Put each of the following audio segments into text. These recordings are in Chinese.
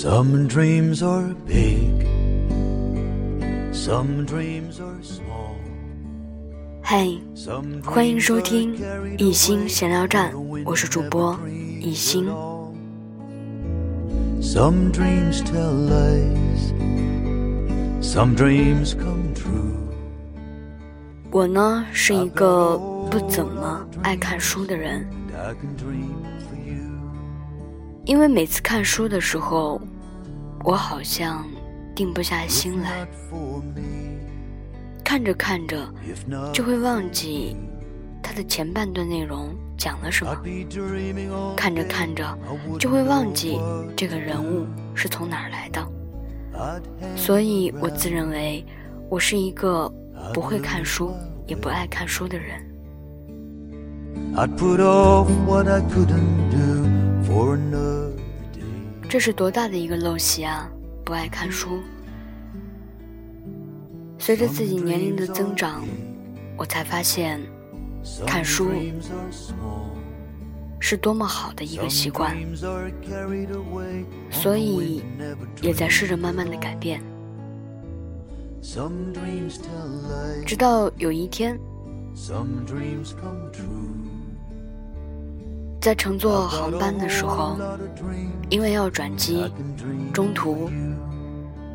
Some dreams are big, some dreams are small. 嘿，欢迎收听一心闲聊站，我是主播一心。Some dreams tell lies, some dreams come true. 我呢是一个不怎么爱看书的人，因为每次看书的时候我好像定不下心来。看着看着就会忘记他的前半段内容讲了什么。看着看着就会忘记这个人物是从哪儿来的。所以我自认为我是一个不会看书也不爱看书的人。I put off what i couldn't do. 这是多大的一个陋习啊不爱看书。随着自己年龄的增长我才发现看书是多么好的一个习惯。所以也在试着慢慢的改变。直到有一天在乘坐航班的时候，因为要转机，中途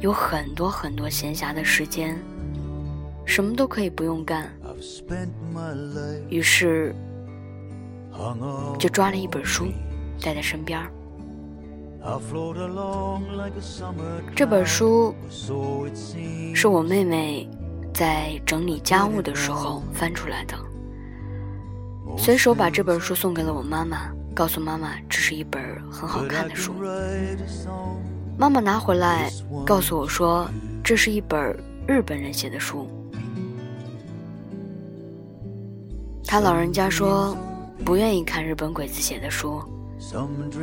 有很多很多闲暇的时间，什么都可以不用干，于是就抓了一本书带在身边。这本书是我妹妹在整理家务的时候翻出来的。随手把这本书送给了我妈妈告诉妈妈这是一本很好看的书。妈妈拿回来告诉我说这是一本日本人写的书。他老人家说不愿意看日本鬼子写的书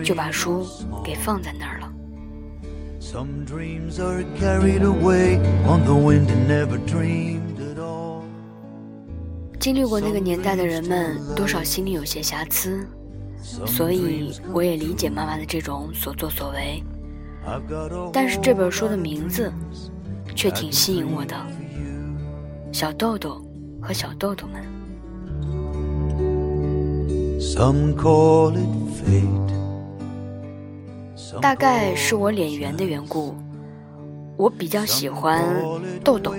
就把书给放在那儿了。Some dreams are carried away on the wind and never dreams 经历过那个年代的人们，多少心里有些瑕疵，所以我也理解妈妈的这种所作所为。但是这本书的名字却挺吸引我的，小豆豆和小豆豆们。大概是我脸圆的缘故，我比较喜欢豆豆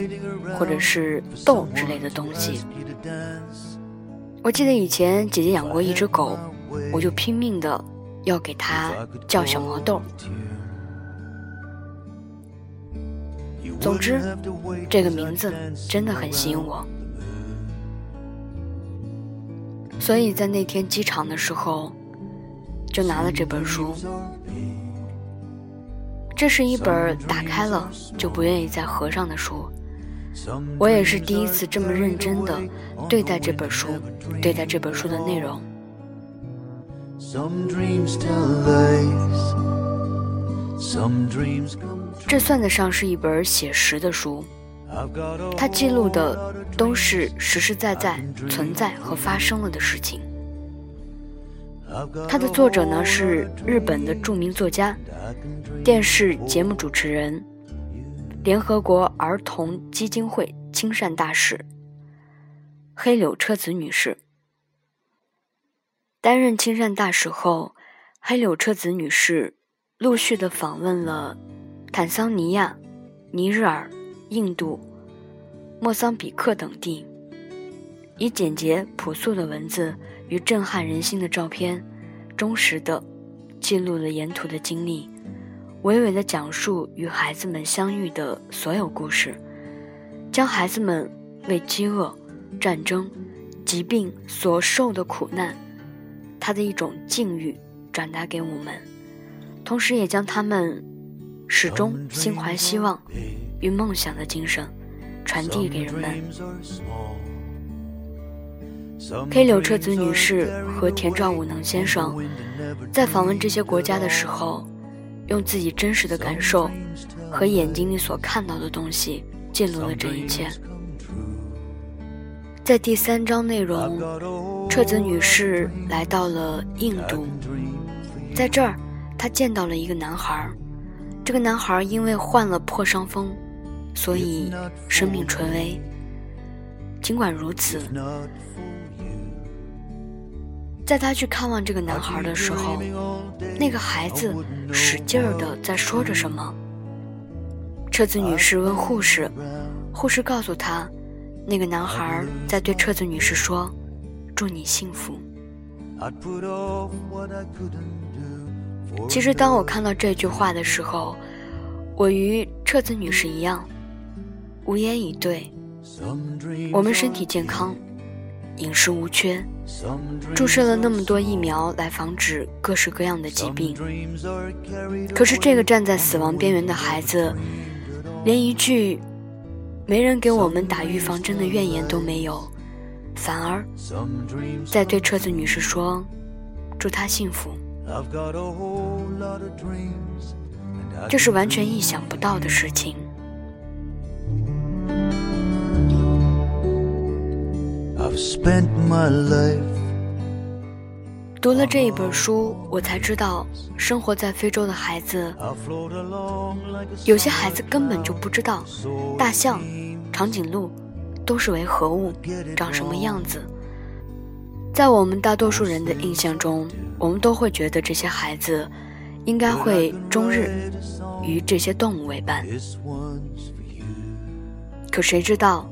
或者是豆之类的东西。我记得以前姐姐养过一只狗，我就拼命的要给它叫小毛豆。总之，这个名字真的很吸引我。所以在那天机场的时候，就拿了这本书。这是一本打开了就不愿意再合上的书。我也是第一次这么认真的对待这本书，对待这本书的内容。这算得上是一本写实的书它记录的都是实实在在存在和发生了的事情。它的作者呢是日本的著名作家、电视节目主持人、联合国儿童基金会亲善大使黑柳彻子女士。担任亲善大使后，黑柳彻子女士陆续的访问了坦桑尼亚、尼日尔、印度、莫桑比克等地，以简洁朴素的文字与震撼人心的照片，忠实的记录了沿途的经历。娓娓地讲述与孩子们相遇的所有故事，将孩子们为饥饿、战争、疾病所受的苦难，他的一种境遇转达给我们，同时也将他们始终心怀希望与梦想的精神传递给人们。黑柳彻子女士和田兆武能先生在访问这些国家的时候，用自己真实的感受和眼睛里所看到的东西记录了这一切。在第三章内容，彻子女士来到了印度，在这儿，她见到了一个男孩，这个男孩因为患了破伤风，所以生命垂危。尽管如此，在他去看望这个男孩的时候，那个孩子使劲儿的在说着什么。车子女士问护士，护士告诉她，那个男孩在对车子女士说：“祝你幸福。”其实，当我看到这句话的时候，我与彻子女士一样，无言以对。我们身体健康，饮食无缺，注射了那么多疫苗来防止各式各样的疾病。可是，这个站在死亡边缘的孩子，连一句“没人给我们打预防针”的怨言都没有，反而在对车子女士说：“祝她幸福。”这是完全意想不到的事情。读了这一本书，我才知道，生活在非洲的孩子，有些孩子根本就不知道大象、长颈鹿都是为何物，长什么样子。在我们大多数人的印象中，我们都会觉得这些孩子应该会终日与这些动物为伴。可谁知道，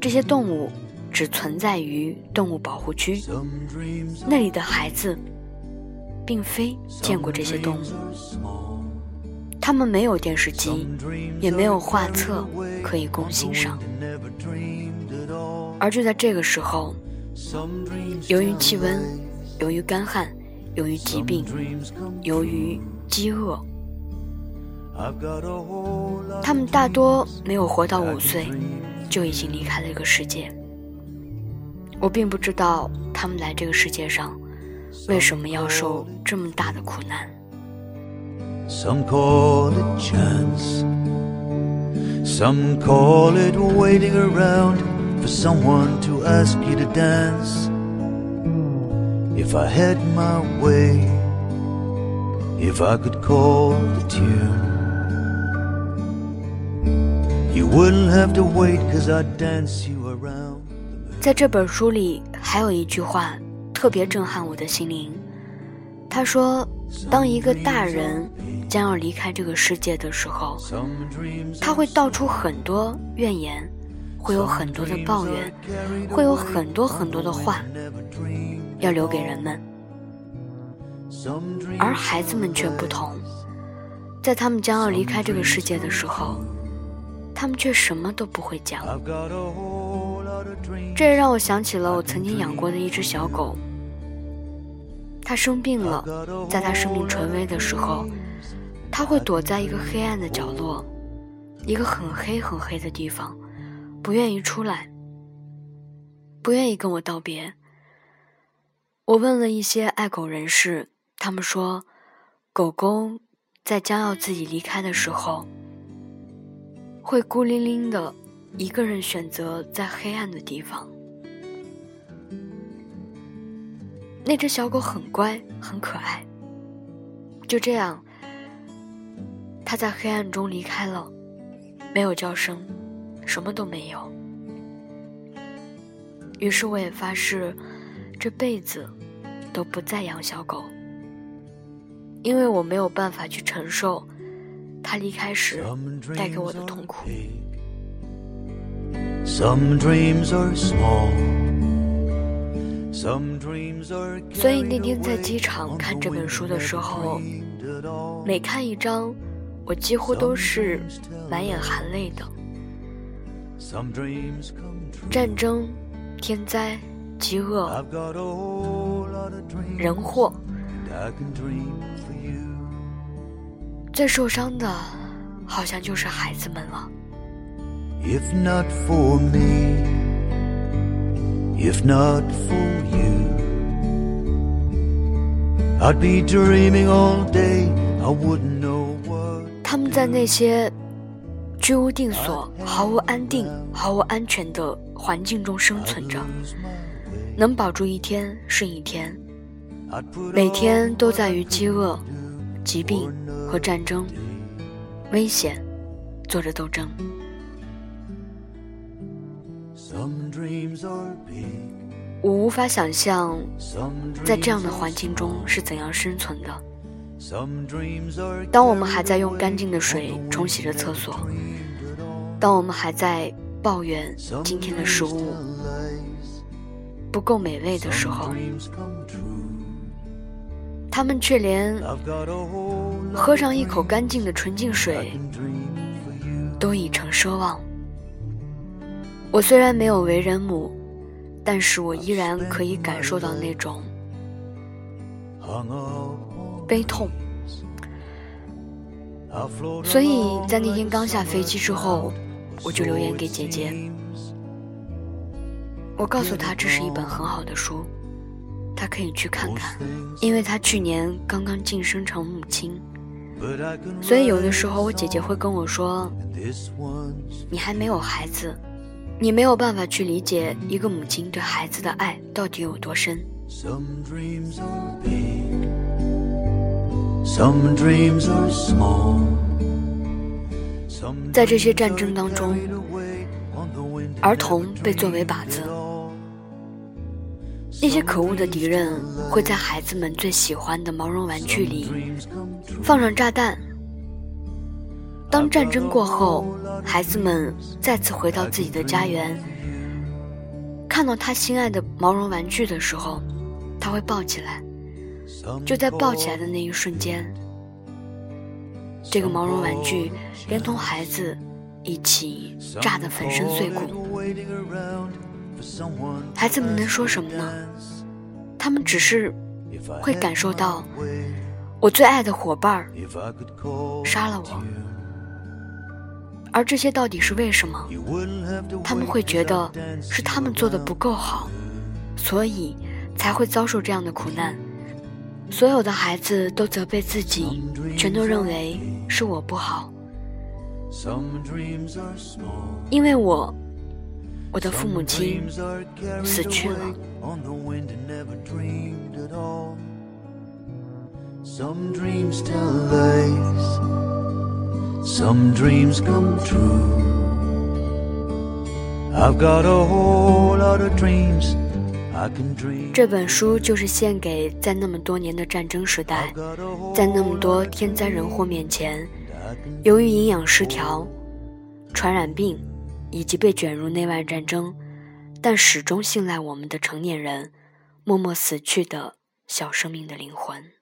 这些动物只存在于动物保护区，那里的孩子并非见过这些动物，他们没有电视机，也没有画册可以供欣赏。而就在这个时候，由于气温，由于干旱。由于疾病，由于饥饿，他们大多没有活到五岁，就已经离开了这个世界。我并不知道他们来这个世界上为什么要受这么大的苦难。If I had my way, if I could call the tune, you wouldn't have to wait, cause I'd dance you around. 在这本书里，还有一句话特别震撼我的心灵。他说：“当一个大人将要离开这个世界的时候，他会道出很多怨言，会有很多的抱怨，会有很多很多的话。”要留给人们，而孩子们却不同，在他们将要离开这个世界的时候，他们却什么都不会讲。这也让我想起了我曾经养过的一只小狗，它生病了，在它生命垂危的时候，它会躲在一个黑暗的角落，一个很黑很黑的地方，不愿意出来，不愿意跟我道别。我问了一些爱狗人士，他们说，狗狗在将要自己离开的时候，会孤零零的一个人选择在黑暗的地方。那只小狗很乖，很可爱。就这样，它在黑暗中离开了，没有叫声，什么都没有。于是我也发誓。这辈子都不再养小狗，因为我没有办法去承受它离开时带给我的痛苦。Some dreams are small，所以那天在机场看这本书的时候，每看一章，我几乎都是满眼含泪的。战争，天灾。饥饿，人祸，最受伤的，好像就是孩子们了。他们在那些居无定所、毫无安定、毫无安全的环境中生存着。能保住一天是一天，每天都在于饥饿、疾病和战争，危险，做着斗争。我无法想象在这样的环境中是怎样生存的。当我们还在用干净的水冲洗着厕所当我们还在抱怨今天的食物不够美味的时候他们却连喝上一口干净的纯净水都已成奢望。我虽然没有为人母，但是我依然可以感受到那种悲痛。所以在那天刚下飞机之后，我就留言给姐姐，我告诉她这是一本很好的书，她可以去看看，因为她去年刚刚晋升成母亲，所以有的时候我姐姐会跟我说你还没有孩子，你没有办法去理解一个母亲对孩子的爱到底有多深。在这些战争当中儿童被作为靶子。那些可恶的敌人会在孩子们最喜欢的毛绒玩具里放上炸弹当战争过后，孩子们再次回到自己的家园，看到他心爱的毛绒玩具的时候，他会抱起来。就在抱起来的那一瞬间，这个毛绒玩具连同孩子一起炸得粉身碎骨。孩子们能说什么呢？他们只是会感受到我最爱的伙伴，杀了我而这些到底是为什么？他们会觉得是他们做的不够好，所以才会遭受这样的苦难。所有的孩子都责备自己，全都认为是我不好，因为我，我的父母亲死去了。some dreams come true. I've got a whole lot of dreams i can dream. 这本书就是献给在那么多年的战争时代在那么多天灾人祸面前由于营养失调传染病以及被卷入内外战争但始终信赖我们的成年人默默死去的小生命的灵魂。